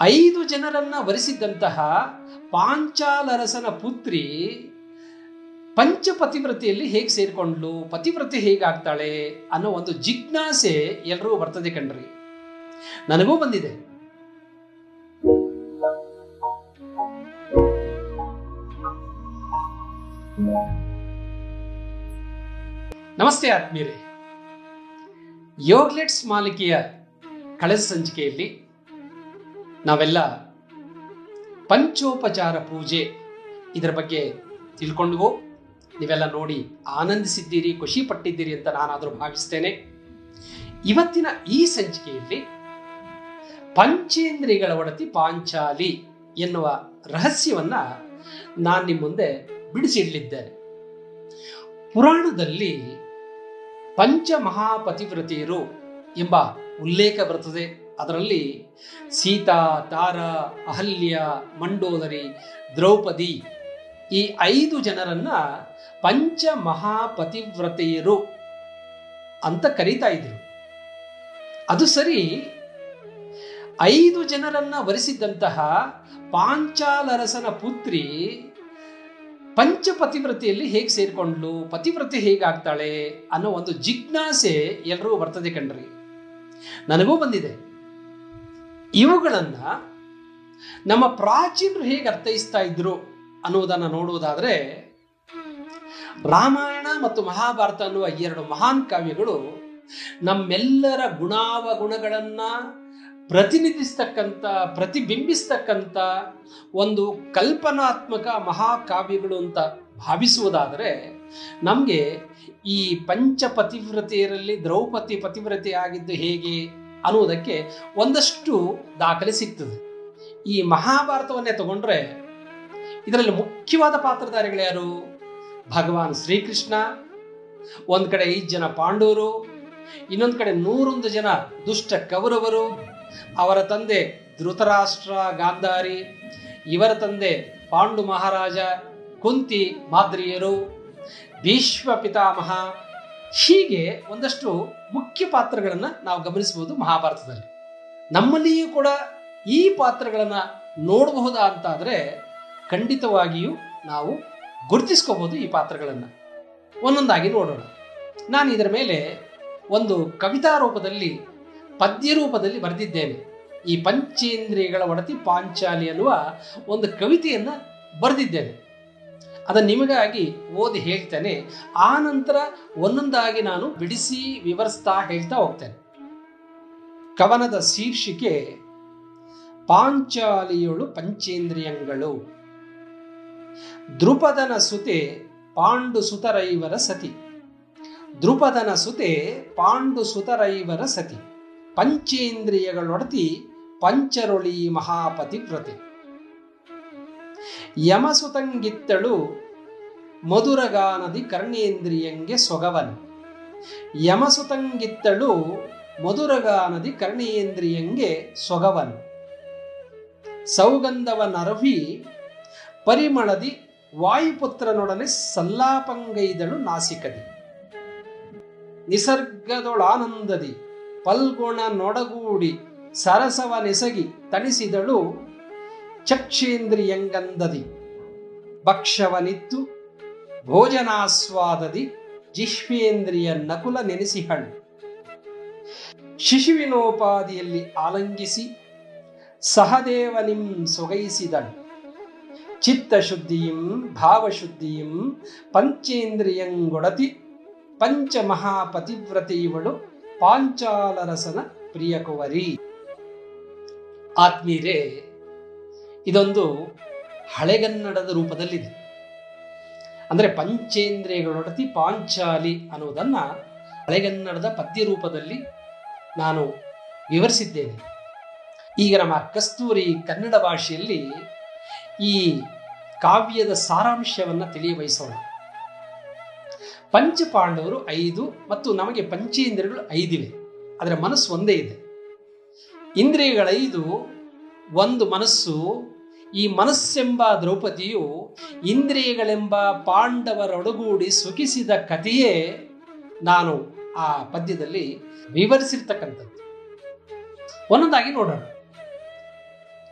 ಐದು ಜನರನ್ನ ವರಿಸಿದ್ದಂತಹ ಪಾಂಚಾಲರಸನ ಪುತ್ರಿ ಪಂಚಪತಿವ್ರತೆಯಲ್ಲಿ ಹೇಗೆ ಸೇರಿಕೊಂಡ್ಲು, ಪತಿವ್ರತೆ ಹೇಗಾಗ್ತಾಳೆ ಅನ್ನೋ ಒಂದು ಜಿಜ್ಞಾಸೆ ಎಲ್ಲರೂ ಬರ್ತದೆ ಕಣ್ರಿ. ನನಗೂ ಬಂದಿದೆ. ನಮಸ್ತೆ ಆತ್ಮೀಯರೇ. ಯೋಗ್ಲೆಟ್ಸ್ ಮಾಲಿಕೆಯ ಕಳೆದ ಸಂಚಿಕೆಯಲ್ಲಿ ನಾವೆಲ್ಲ ಪಂಚೋಪಚಾರ ಪೂಜೆ ಇದರ ಬಗ್ಗೆ ತಿಳ್ಕೊಂಡ್ವು? ನೀವೆಲ್ಲ ನೋಡಿ ಆನಂದಿಸಿದ್ದೀರಿ ಖುಷಿ ಪಟ್ಟಿದ್ದೀರಿ ಅಂತ ನಾನಾದರೂ ಭಾವಿಸ್ತೇನೆ. ಇವತ್ತಿನ ಈ ಸಂಚಿಕೆಯಲ್ಲಿ ಪಂಚೇಂದ್ರಿಗಳ ಒಡತಿ ಪಾಂಚಾಲಿ ಎನ್ನುವ ರಹಸ್ಯವನ್ನ ನಾನು ನಿಮ್ಮ ಮುಂದೆ ಬಿಡಿಸಿಡಲಿದ್ದೇನೆ. ಪುರಾಣದಲ್ಲಿ ಪಂಚಮಹಾಪತಿವ್ರತಿಯರು ಎಂಬ ಉಲ್ಲೇಖ ಬರುತ್ತದೆ. ಅದರಲ್ಲಿ ಸೀತಾ, ತಾರ, ಅಹಲ್ಯ, ಮಂಡೋದರಿ, ದ್ರೌಪದಿ ಈ ಐದು ಜನರನ್ನ ಪಂಚಮಹಾಪತಿವ್ರತೆಯರು ಅಂತ ಕರೀತಾ ಇದ್ರು. ಅದು ಸರಿ, ಐದು ಜನರನ್ನ ವರಿಸಿದ್ದಂತಹ ಪಾಂಚಾಲರಸನ ಪುತ್ರಿ ಪಂಚಪತಿವ್ರತೆಯಲ್ಲಿ ಹೇಗೆ ಸೇರಿಕೊಂಡ್ಲು, ಪತಿವ್ರತೆ ಹೇಗಾಗ್ತಾಳೆ ಅನ್ನೋ ಒಂದು ಜಿಜ್ಞಾಸೆ ಎಲ್ಲರೂ ಬರ್ತದೆ ಕಣ್ರಿ. ನನಗೂ ಬಂದಿದೆ. ಇವುಗಳನ್ನ ನಮ್ಮ ಪ್ರಾಚೀನರು ಹೇಗೆ ಅರ್ಥೈಸ್ತಾ ಇದ್ರು ಅನ್ನುವುದನ್ನು ನೋಡುವುದಾದ್ರೆ, ರಾಮಾಯಣ ಮತ್ತು ಮಹಾಭಾರತ ಅನ್ನುವ ಎರಡು ಮಹಾನ್ ಕಾವ್ಯಗಳು ನಮ್ಮೆಲ್ಲರ ಗುಣಾವಗುಣಗಳನ್ನ ಪ್ರತಿನಿಧಿಸ್ತಕ್ಕಂಥ, ಪ್ರತಿಬಿಂಬಿಸ್ತಕ್ಕಂಥ ಒಂದು ಕಲ್ಪನಾತ್ಮಕ ಮಹಾಕಾವ್ಯಗಳು ಅಂತ ಭಾವಿಸುವುದಾದರೆ, ನಮಗೆ ಈ ಪಂಚಪತಿವ್ರತೆಯರಲ್ಲಿ ದ್ರೌಪದಿ ಪತಿವ್ರತೆ ಆಗಿದ್ದು ಹೇಗೆ? ಅನ್ನುವುದಕ್ಕೆ ಒಂದಷ್ಟು ದಾಖಲೆ ಸಿಗ್ತದೆ. ಈ ಮಹಾಭಾರತವನ್ನೇ ತಗೊಂಡ್ರೆ ಇದರಲ್ಲಿ ಮುಖ್ಯವಾದ ಪಾತ್ರಧಾರಿಗಳು ಯಾರು? ಭಗವಾನ್ ಶ್ರೀಕೃಷ್ಣ, ಒಂದು ಕಡೆ ಐದು ಜನ ಪಾಂಡವರು, ಇನ್ನೊಂದು ಕಡೆ ನೂರೊಂದು ಜನ ದುಷ್ಟ ಕೌರವರು, ಅವರ ತಂದೆ ಧೃತರಾಷ್ಟ್ರ ಗಾಂಧಾರಿ ಇವರ ತಂದೆ ಪಾಂಡು ಮಹಾರಾಜ, ಕುಂತಿ ಮಾದ್ರಿಯರು, ಭೀಷ್ಮ ಪಿತಾಮಹ ಹೀಗೆ ಒಂದಷ್ಟು ಮುಖ್ಯ ಪಾತ್ರಗಳನ್ನು ನಾವು ಗಮನಿಸಬಹುದು ಮಹಾಭಾರತದಲ್ಲಿ. ನಮ್ಮಲ್ಲಿಯೂ ಕೂಡ ಈ ಪಾತ್ರಗಳನ್ನು ನೋಡಬಹುದಾ ಅಂತಾದರೆ ಖಂಡಿತವಾಗಿಯೂ ನಾವು ಗುರುತಿಸ್ಕೋಬಹುದು ಈ ಪಾತ್ರಗಳನ್ನು. ಒಂದೊಂದಾಗಿ ನೋಡೋಣ. ನಾನು ಇದರ ಮೇಲೆ ಒಂದು ಕವಿತಾ ರೂಪದಲ್ಲಿ, ಪದ್ಯ ರೂಪದಲ್ಲಿ ಬರೆದಿದ್ದೇನೆ. ಈ ಪಂಚೇಂದ್ರಿಯಗಳ ಒಡತಿ ಪಾಂಚಾಲಿ ಅನ್ನುವ ಒಂದು ಕವಿತೆಯನ್ನು ಬರೆದಿದ್ದೇನೆ. ಅದನ್ನು ನಿಮಗಾಗಿ ಓದಿ ಹೇಳ್ತೇನೆ. ಆ ನಂತರ ಒಂದೊಂದಾಗಿ ನಾನು ಬಿಡಿಸಿ ವಿವರಿಸ್ತಾ ಹೇಳ್ತಾ ಹೋಗ್ತೇನೆ. ಕವನದ ಶೀರ್ಷಿಕೆ, ಪಾಂಚಾಲಿಯೊಳು ಪಂಚೇಂದ್ರಿಯಂಗಳು. ದೃಪದನ ಸುತೆ ಪಾಂಡು ಸುತರೈವರ ಸತಿ. ದೃಪದನ ಸುತೆ ಪಾಂಡು ಸುತರೈವರ ಸತಿ. ಪಂಚೇಂದ್ರಿಯಗಳೊಡತಿ ಪಂಚರೊಳಿ ಮಹಾಪತಿವ್ರತೆ. ಯಮಸುತಂಗಿತ್ತಳು ಮಧುರಗಾನದಿ ಕರ್ಣೇಂದ್ರಿಯಂಗೆ ಸೊಗವನು. ಯಮಸುತಂಗಿತ್ತಳು ಮಧುರಗಾನದಿ ಕರ್ಣೇಂದ್ರಿಯಂಗೆ ಸೊಗವನು. ಸೌಗಂಧವ ನರವಿ ಪರಿಮಳದಿ ವಾಯುಪುತ್ರನೊಡನೆ ಸಲ್ಲಾಪಂಗೈದಳು ನಾಸಿಕದಿ. ನಿಸರ್ಗದೊಳಾನಂದದಿ ಪಲ್ಗುಣ ನೊಡಗೂಡಿ ಸರಸವ ನೆಸಗಿ ತಣಿಸಿದಳು ಚಕ್ಷೇಂದ್ರಿಯಂಗಂದದಿ. ಭಕ್ಷವನಿತ್ತು ಭೋಜನಾಸ್ವಾದದಿ ಜಿಷ್ವೇಂದ್ರಿಯ ನಕುಲ ನೆನೆಸಿಹಳು ಶಿಶುವಿನೋಪಾದಿಯಲ್ಲಿ ಆಲಂಗಿಸಿ ಸಹದೇವನಿಂ ಸೊಗೈಸಿದಳು ಚಿತ್ತಶುದ್ಧಿಯಂ ಭಾವಶುದ್ಧಿಯಂ ಪಂಚೇಂದ್ರಿಯಂಗೊಡತಿ ಪಂಚ ಇವಳು ಪಾಂಚಾಲರಸನ ಪ್ರಿಯಕುವರಿ. ಆತ್ಮೀಯರೇ ಇದೊಂದು ಹಳೆಗನ್ನಡದ ರೂಪದಲ್ಲಿದೆ. ಅಂದರೆ ಪಂಚೇಂದ್ರಿಯಗಳೊಡತಿ ಪಾಂಚಾಲಿ ಅನ್ನುವುದನ್ನು ಹಳೆಗನ್ನಡದ ಪದ್ಯ ರೂಪದಲ್ಲಿ ನಾನು ವಿವರಿಸಿದ್ದೇನೆ. ಈಗ ನಮ್ಮ ಕಸ್ತೂರಿ ಕನ್ನಡ ಭಾಷೆಯಲ್ಲಿ ಈ ಕಾವ್ಯದ ಸಾರಾಂಶವನ್ನು ತಿಳಿಯ ಬಯಸೋಣ ಪಂಚಪಾಂಡವರು ಐದು ಮತ್ತು ನಮಗೆ ಪಂಚೇಂದ್ರಿಯಗಳು ಐದಿವೆ. ಅದರ ಮನಸ್ಸು ಒಂದೇ ಇದೆ. ಇಂದ್ರಿಯಗಳೈದು ಒಂದು ಮನಸ್ಸು, ಈ ಮನಸ್ಸೆಂಬ ದ್ರೌಪದಿಯು ಇಂದ್ರಿಯಗಳೆಂಬ ಪಾಂಡವರೊಡಗೂಡಿ ಸುಖಿಸಿದ ಕಥೆಯೇ ನಾನು ಆ ಪದ್ಯದಲ್ಲಿ ವಿವರಿಸಿರ್ತಕ್ಕಂಥದ್ದು. ಒಂದೊಂದಾಗಿ ನೋಡೋಣ.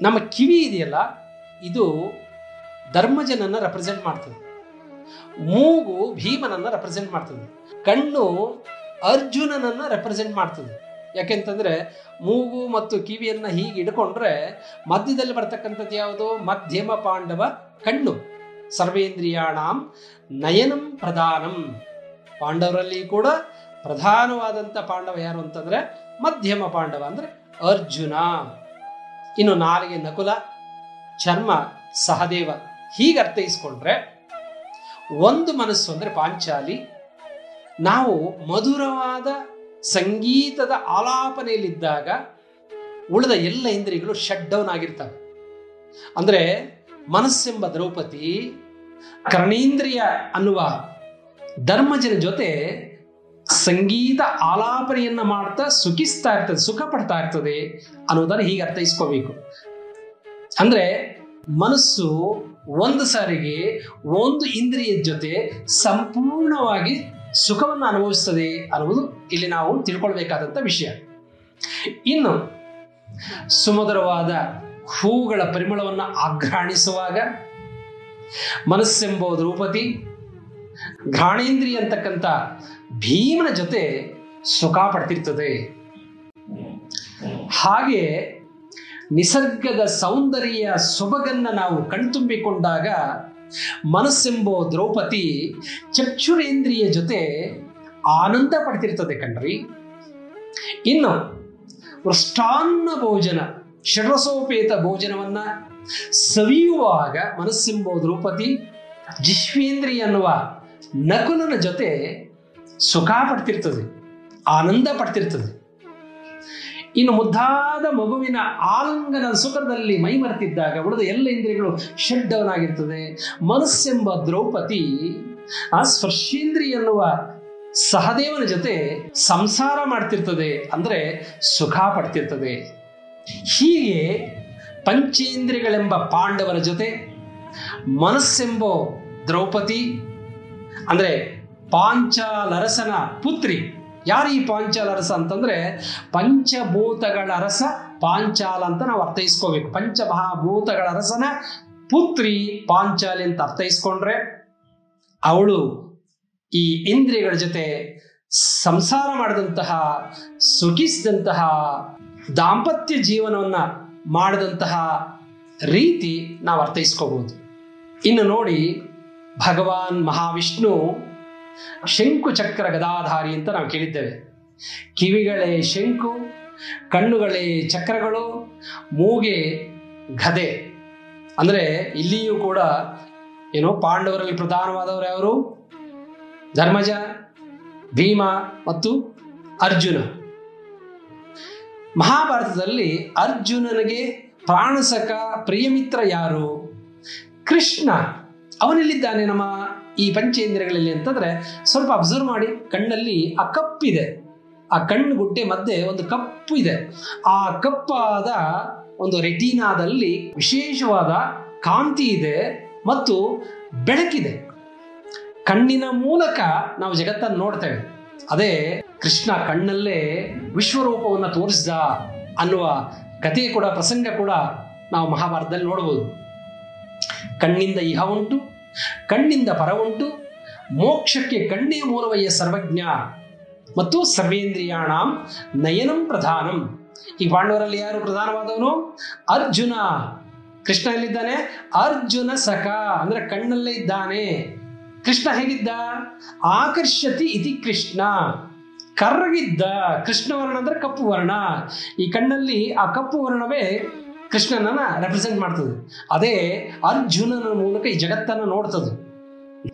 ನಮ್ಮ ಕಿವಿ ಇದೆಯಲ್ಲ, ಇದು ಧರ್ಮಜನನ್ನು ರೆಪ್ರೆಸೆಂಟ್ ಮಾಡ್ತದೆ. ಮೂಗು ಭೀಮನನ್ನು ರೆಪ್ರೆಸೆಂಟ್ ಮಾಡ್ತದೆ. ಕಣ್ಣು ಅರ್ಜುನನನ್ನು ರೆಪ್ರೆಸೆಂಟ್ ಮಾಡ್ತದೆ. ಯಾಕೆಂತಂದ್ರೆ ಮೂಗು ಮತ್ತು ಕಿವಿಯನ್ನ ಹೀಗೆ ಇಡ್ಕೊಂಡ್ರೆ ಮಧ್ಯದಲ್ಲಿ ಬರ್ತಕ್ಕಂಥದ್ದು ಯಾವುದು? ಮಧ್ಯಮ ಪಾಂಡವ ಕಣ್ಣು. ಸರ್ವೇಂದ್ರಿಯಾಣಂ ನಯನಂ ಪ್ರಧಾನಂ. ಪಾಂಡವರಲ್ಲಿ ಕೂಡ ಪ್ರಧಾನವಾದಂಥ ಪಾಂಡವ ಯಾರು ಅಂತಂದ್ರೆ ಮಧ್ಯಮ ಪಾಂಡವ ಅಂದ್ರೆ ಅರ್ಜುನ. ಇನ್ನು ನಾಲಿಗೆ ನಕುಲ, ಚರ್ಮ, ಸಹದೇವ ಹೀಗೆ ಅರ್ಥೈಸ್ಕೊಂಡ್ರೆ ಒಂದು ಮನಸ್ಸು ಅಂದ್ರೆ ಪಾಂಚಾಲಿ. ನಾವು ಮಧುರವಾದ ಸಂಗೀತದ ಆಲಾಪನೆಯಲ್ಲಿದ್ದಾಗ ಉಳಿದ ಎಲ್ಲ ಇಂದ್ರಿಯಗಳು ಶಟ್ ಡೌನ್ ಆಗಿರ್ತವೆ. ಅಂದರೆ ಮನಸ್ಸೆಂಬ ದ್ರೌಪದಿ ಕರ್ಣೇಂದ್ರಿಯ ಅನ್ನುವ ಧರ್ಮಜನ ಜೊತೆ ಸಂಗೀತ ಆಲಾಪನೆಯನ್ನ ಮಾಡ್ತಾ ಸುಖಿಸ್ತಾ ಇರ್ತದೆ ಸುಖ ಪಡ್ತಾ ಇರ್ತದೆ ಅನ್ನೋದನ್ನು ಹೀಗೆ ಅರ್ಥೈಸ್ಕೋಬೇಕು. ಅಂದ್ರೆ ಮನಸ್ಸು ಒಂದು ಸಾರಿಗೆ ಒಂದು ಇಂದ್ರಿಯದ ಜೊತೆ ಸಂಪೂರ್ಣವಾಗಿ ಸುಖವನ್ನು ಅನುಭವಿಸ್ತದೆ ಅನ್ನುವುದು ಇಲ್ಲಿ ನಾವು ತಿಳ್ಕೊಳ್ಬೇಕಾದಂಥ ವಿಷಯ. ಇನ್ನು ಸುಮಧುರವಾದ ಹೂಗಳ ಪರಿಮಳವನ್ನು ಆಘ್ರಾಣಿಸುವಾಗ ಮನಸ್ಸೆಂಬ ದ್ರೌಪದಿ ಘ್ರಾಣೇಂದ್ರಿ ಅಂತಕ್ಕಂಥ ಭೀಮನ ಜೊತೆ ಸುಖ ಪಡ್ತಿರ್ತದೆ. ಹಾಗೆ ನಿಸರ್ಗದ ಸೌಂದರ್ಯ ಸೊಬಗನ್ನ ನಾವು ಕಣ್ತುಂಬಿಕೊಂಡಾಗ ಮನಸ್ಸೆಂಬೋ ದ್ರೌಪದಿ ಚಕ್ಷುರೇಂದ್ರಿಯ ಜೊತೆ ಆನಂದ ಪಡ್ತಿರ್ತದೆ ಕಣ್ರಿ. ಇನ್ನು ವೃಷ್ಟಾನ್ನ ಭೋಜನ ಷಡ್ರಸೋಪೇತ ಭೋಜನವನ್ನ ಸವಿಯುವಾಗ ಮನಸ್ಸೆಂಬೋ ದ್ರೌಪದಿ ಜಿಶ್ವೇಂದ್ರಿ ಅನ್ನುವ ನಕುಲನ ಜೊತೆ ಸುಖ ಪಡ್ತಿರ್ತದೆ, ಆನಂದ ಪಡ್ತಿರ್ತದೆ. ಇನ್ನು ಮುದ್ದಾದ ಮಗುವಿನ ಆಲಿಂಗನ ಸುಖದಲ್ಲಿ ಮೈಮರೆತಿದ್ದಾಗ ಉಳಿದ ಎಲ್ಲ ಇಂದ್ರಿಯಗಳು ಶಡ್ಡವನಾಗಿರ್ತದೆ ಮನಸ್ಸೆಂಬ ದ್ರೌಪದಿ ಆ ಸ್ಪರ್ಶೇಂದ್ರಿ ಎನ್ನುವ ಸಹದೇವನ ಜೊತೆ ಸಂಸಾರ ಮಾಡ್ತಿರ್ತದೆ ಅಂದ್ರೆ ಸುಖ ಪಡ್ತಿರ್ತದೆ. ಹೀಗೆ ಪಂಚೇಂದ್ರಿಯಗಳೆಂಬ ಪಾಂಡವರ ಜೊತೆ ಮನಸ್ಸೆಂಬ ದ್ರೌಪದಿ ಅಂದ್ರೆ ಪಾಂಚಾಲರಸನ ಪುತ್ರಿ ಯಾರು ಈ ಪಾಂಚಾಲ ರಸ ಅಂತಂದ್ರೆ ಪಂಚಭೂತಗಳ ರಸ ಪಾಂಚಾಲ ಅಂತ ನಾವು ಅರ್ಥೈಸ್ಕೋಬೇಕು. ಪಂಚಮಹಾಭೂತಗಳ ರಸನ ಪುತ್ರಿ ಪಾಂಚಾಲಿ ಅಂತ ಅರ್ಥೈಸ್ಕೊಂಡ್ರೆ ಅವಳು ಈ ಇಂದ್ರಿಯಗಳ ಜೊತೆ ಸಂಸಾರ ಮಾಡಿದಂತಹ, ಸುಖಿಸಿದಂತಹ, ದಾಂಪತ್ಯ ಜೀವನವನ್ನ ಮಾಡಿದಂತಹ ರೀತಿ ನಾವು ಅರ್ಥೈಸ್ಕೋಬಹುದು ಇನ್ನು ನೋಡಿ ಭಗವಾನ್ ಮಹಾವಿಷ್ಣು ಶಂಕು ಚಕ್ರ ಗದಾಧಾರಿ ಅಂತ ನಾವು ಕೇಳಿದ್ದೇವೆ. ಕಿವಿಗಳೇ ಶಂಕು, ಕಣ್ಣುಗಳೇ ಚಕ್ರಗಳು, ಮೂಗೆ ಗದೆ. ಅಂದ್ರೆ ಇಲ್ಲಿಯೂ ಕೂಡ ಏನು ಪಾಂಡವರಲ್ಲಿ ಪ್ರಧಾನವಾದವರು ಯಾರು ಧರ್ಮಜ, ಭೀಮ ಮತ್ತು ಅರ್ಜುನ. ಮಹಾಭಾರತದಲ್ಲಿ ಅರ್ಜುನನಿಗೆ ಪ್ರಾಣಸಕ ಪ್ರಿಯಮಿತ್ರ ಯಾರು? ಕೃಷ್ಣ. ಅವನೆಲ್ಲಿದ್ದಾನೆ ನಮ್ಮ ಈ ಪಂಚೇಂದ್ರಿಯಗಳಲ್ಲಿ ಅಂತಂದ್ರೆ ಸ್ವಲ್ಪ ಅಬ್ಸರ್ವ್ ಮಾಡಿ ಕಣ್ಣಲ್ಲಿ ಆ ಕಪ್ಪಿದೆ ಆ ಕಣ್ಣು ಗುಡ್ಡೆ ಮಧ್ಯೆ ಒಂದು ಕಪ್ಪು ಇದೆ. ಆ ಕಪ್ಪಾದ ಒಂದು ರೆಟೀನಾದಲ್ಲಿ ವಿಶೇಷವಾದ ಕಾಂತಿ ಇದೆ ಮತ್ತು ಬೆಳಕಿದೆ. ಕಣ್ಣಿನ ಮೂಲಕ ನಾವು ಜಗತ್ತನ್ನು ನೋಡ್ತೇವೆ. ಅದೇ ಕೃಷ್ಣ ಕಣ್ಣಲ್ಲೇ ವಿಶ್ವರೂಪವನ್ನು ತೋರಿಸಿದ ಅನ್ನುವ ಕಥೆ ಕೂಡ, ಪ್ರಸಂಗ ಕೂಡ ನಾವು ಮಹಾಭಾರತದಲ್ಲಿ ನೋಡಬಹುದು ಕಣ್ಣಿಂದ ಇಹ ಉಂಟು ಕಣ್ಣಿಂದ ಪರ ಮೋಕ್ಷಕ್ಕೆ ಕಣ್ಣೇ ಮೂಲವಯ್ಯ ಸರ್ವಜ್ಞ, ಮತ್ತು ಸರ್ವೇಂದ್ರಿಯಾಣಂ ನಯನಂ ಪ್ರಧಾನಂ. ಈ ಪಾಂಡವರಲ್ಲಿ ಯಾರು ಪ್ರಧಾನವಾದವನು? ಅರ್ಜುನ. ಕೃಷ್ಣ ಎಲ್ಲಿದ್ದಾನೆ? ಅರ್ಜುನ ಸಖ, ಅಂದ್ರೆ ಕಣ್ಣಲ್ಲೇ ಇದ್ದಾನೆ. ಕೃಷ್ಣ ಹೇಗಿದ್ದ? ಆಕರ್ಷತಿ ಇತಿ ಕೃಷ್ಣ. ಕರ್ರಗಿದ್ದ. ಕೃಷ್ಣ ವರ್ಣ ಅಂದ್ರೆ ಕಪ್ಪು ವರ್ಣ ಈ ಕಣ್ಣಲ್ಲಿ ಆ ಕಪ್ಪು ವರ್ಣವೇ ಕೃಷ್ಣನನ್ನ ರೆಪ್ರೆಸೆಂಟ್ ಮಾಡ್ತದೆ. ಅದೇ ಅರ್ಜುನನ ಮೂಲಕ ಈ ಜಗತ್ತನ್ನು ನೋಡ್ತದೆ.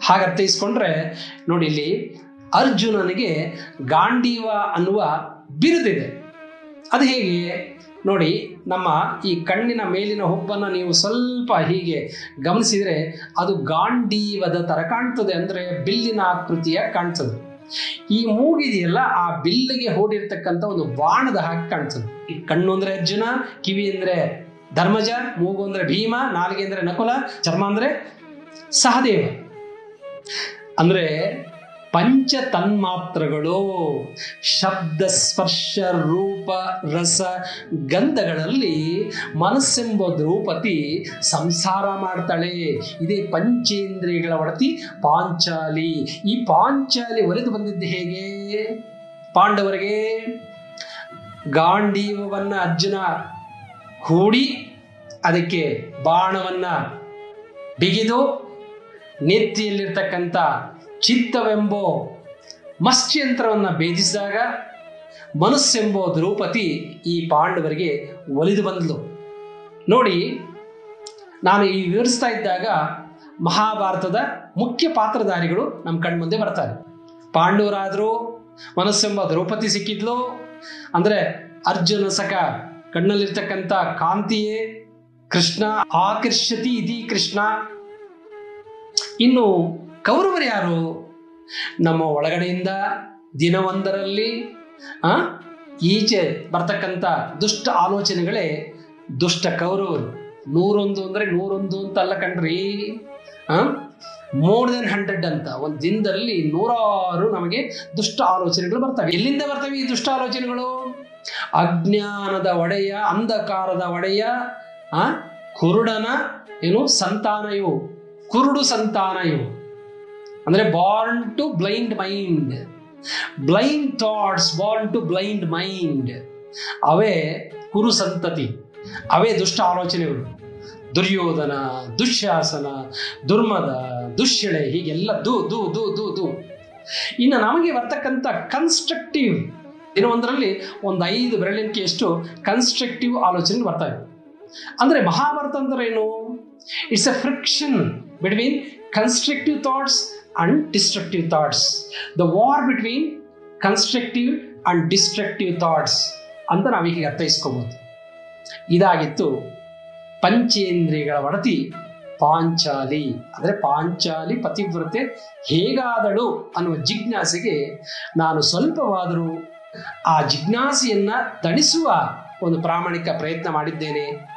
ಹಾಗೆ ಅರ್ಥೈಸ್ಕೊಂಡ್ರೆ ನೋಡಿ ಇಲ್ಲಿ ಅರ್ಜುನನಿಗೆ ಗಾಂಡೀವ ಅನ್ನುವ ಬಿರುದಿದೆ. ಅದು ಹೇಗೆ? ನೋಡಿ ನಮ್ಮ ಈ ಕಣ್ಣಿನ ಮೇಲಿನ ಹುಬ್ಬನ್ನು ನೀವು ಸ್ವಲ್ಪ ಹೀಗೆ ಗಮನಿಸಿದರೆ ಅದು ಗಾಂಡೀವದ ಥರ ಕಾಣ್ತದೆ ಅಂದರೆ ಬಿಲ್ಲಿನ ಆಕೃತಿಯ ಕಾಣ್ತದೆ. ಈ ಮೂಗಿದೆಯಲ್ಲ ಆ ಬಿಲ್ಲಿಗೆ ಹೂಡಿರ್ತಕ್ಕಂಥ ಒಂದು ಬಾಣದ ಹಾಕಿ ಕಾಣಿಸುತ್ತೆ. ಈ ಕಣ್ಣು ಅಂದ್ರೆ ಅರ್ಜುನ, ಕಿವಿ ಅಂದ್ರೆ ಧರ್ಮಜ, ಮೂಗು ಅಂದ್ರೆ ಭೀಮ, ನಾಲಿಗೆ ಅಂದ್ರೆ ನಕುಲ, ಚರ್ಮ ಅಂದ್ರೆ ಸಹದೇವ. ಅಂದ್ರೆ ಪಂಚ ತನ್ಮಾತ್ರಗಳು ಶಬ್ದ ಸ್ಪರ್ಶ ರೂಪ ರಸ ಗಂಧಗಳಲ್ಲಿ ಮನಸ್ಸೆಂಬ ದ್ರೌಪದಿ ಸಂಸಾರ ಮಾಡ್ತಾಳೆ. ಇದೇ ಪಂಚೇಂದ್ರಿಯಗಳ ಒಡತಿ ಪಾಂಚಾಲಿ. ಈ ಪಾಂಚಾಲಿ ಒಲಿದು ಬಂದಿದ್ದು ಹೇಗೆ? ಪಾಂಡವರಿಗೆ ಗಾಂಡೀವವನ್ನು ಅರ್ಜುನ ಹೂಡಿ ಅದಕ್ಕೆ ಬಾಣವನ್ನ ಬಿಗಿದು ನೆತ್ತಿಯಲ್ಲಿರ್ತಕ್ಕಂಥ ಚಿತ್ತವೆಂಬೋ ಮತ್ಸ್ಯಂತ್ರವನ್ನು ಭೇದಿಸಿದಾಗ ಮನಸ್ಸೆಂಬೋ ದ್ರೌಪದಿ ಈ ಪಾಂಡವರಿಗೆ ಒಲಿದು ಬಂದಳು. ನೋಡಿ, ನಾನು ಈ ವಿವರಿಸ್ತಾ ಇದ್ದಾಗ ಮಹಾಭಾರತದ ಮುಖ್ಯ ಪಾತ್ರಧಾರಿಗಳು ನಮ್ಮ ಕಣ್ಮುಂದೆ ಬರ್ತಾರೆ. ಪಾಂಡವರಾದರು ಮನಸ್ಸೆಂಬ ದ್ರೌಪದಿ ಸಿಕ್ಕಿದ್ಲು. ಅಂದರೆ ಅರ್ಜುನ ಸಖ ಕಣ್ಣಲ್ಲಿರ್ತಕ್ಕಂಥ ಕಾಂತಿಯೇ ಕೃಷ್ಣ ಆಕರ್ಷತಿ ಇದೀ ಕೃಷ್ಣ. ಇನ್ನು ಕೌರವರು ಯಾರು? ನಮ್ಮ ಒಳಗಡೆಯಿಂದ ದಿನವೊಂದರಲ್ಲಿ, ಆ, ಈಚೆ ಬರ್ತಕ್ಕಂಥ ದುಷ್ಟ ಆಲೋಚನೆಗಳೇ ದುಷ್ಟ ಕೌರವರು. ನೂರೊಂದು ಅಂದರೆ ನೂರೊಂದು ಅಂತ ಅಲ್ಲ ಕಣ್ರಿ? ಮೋರ್ ದೆನ್ ಹಂಡ್ರೆಡ್ ಅಂತ. ಒಂದು ದಿನದಲ್ಲಿ ನೂರಾರು ನಮಗೆ ದುಷ್ಟ ಆಲೋಚನೆಗಳು ಬರ್ತವೆ. ಎಲ್ಲಿಂದ ಬರ್ತವೆ ಈ ದುಷ್ಟ ಆಲೋಚನೆಗಳು? ಅಜ್ಞಾನದ ಒಡೆಯ, ಅಂಧಕಾರದ ಒಡೆಯ, ಆ, ಕುರುಡನ, ಏನು, ಸಂತಾನ ಇವು. ಕುರುಡು ಸಂತಾನ ಇವು. ಅಂದ್ರೆ born to blind mind blind thoughts born to blind mind ಅವೇ ಕುರು ಸಂತತಿ, ಅವೇ ದುಷ್ಟ ಆಲೋಚನೆಗಳು. ದುರ್ಯೋಧನ, ದುಶ್ಯಾಸನ, ದುರ್ಮದ ದುಶ್ಯಳೆ ಹೀಗೆಲ್ಲ ದು ದು ದು ದು ದು. ಇನ್ನು ನಮಗೆ ಬರ್ತಕ್ಕಂಥ ಕನ್ಸ್ಟ್ರಕ್ಟಿವ್ ದಿನವೊಂದರಲ್ಲಿ ಒಂದು ಐದು ಬೆರಳಿಕೆಯಷ್ಟು ಕನ್ಸ್ಟ್ರಕ್ಟಿವ್ ಆಲೋಚನೆ ಬರ್ತವೆ ಅಂದರೆ ಮಹಾಭಾರತ ಅಂದ್ರೆ ಏನು? It's a friction between constructive thoughts and destructive thoughts the war between constructive and destructive thoughts ಅಂತ ನಾವೀಗ ಅರ್ಥೈಸ್ಕೋಬೋದು. ಇದಾಗಿತ್ತು ಪಂಚೇಂದ್ರಿಯಗಳ ಒಡತಿ ಪಾಂಚಾಲಿ. ಅಂದರೆ ಪಾಂಚಾಲಿ ಪತಿವ್ರತೆ ಹೇಗಾದಳು ಅನ್ನುವ ಜಿಜ್ಞಾಸೆಗೆ ನಾನು ಸ್ವಲ್ಪವಾದರೂ ಆ ಜಿಜ್ಞಾಸೆಯನ್ನು ತಣಿಸುವ ಒಂದು ಪ್ರಾಮಾಣಿಕ ಪ್ರಯತ್ನ ಮಾಡಿದ್ದೇನೆ.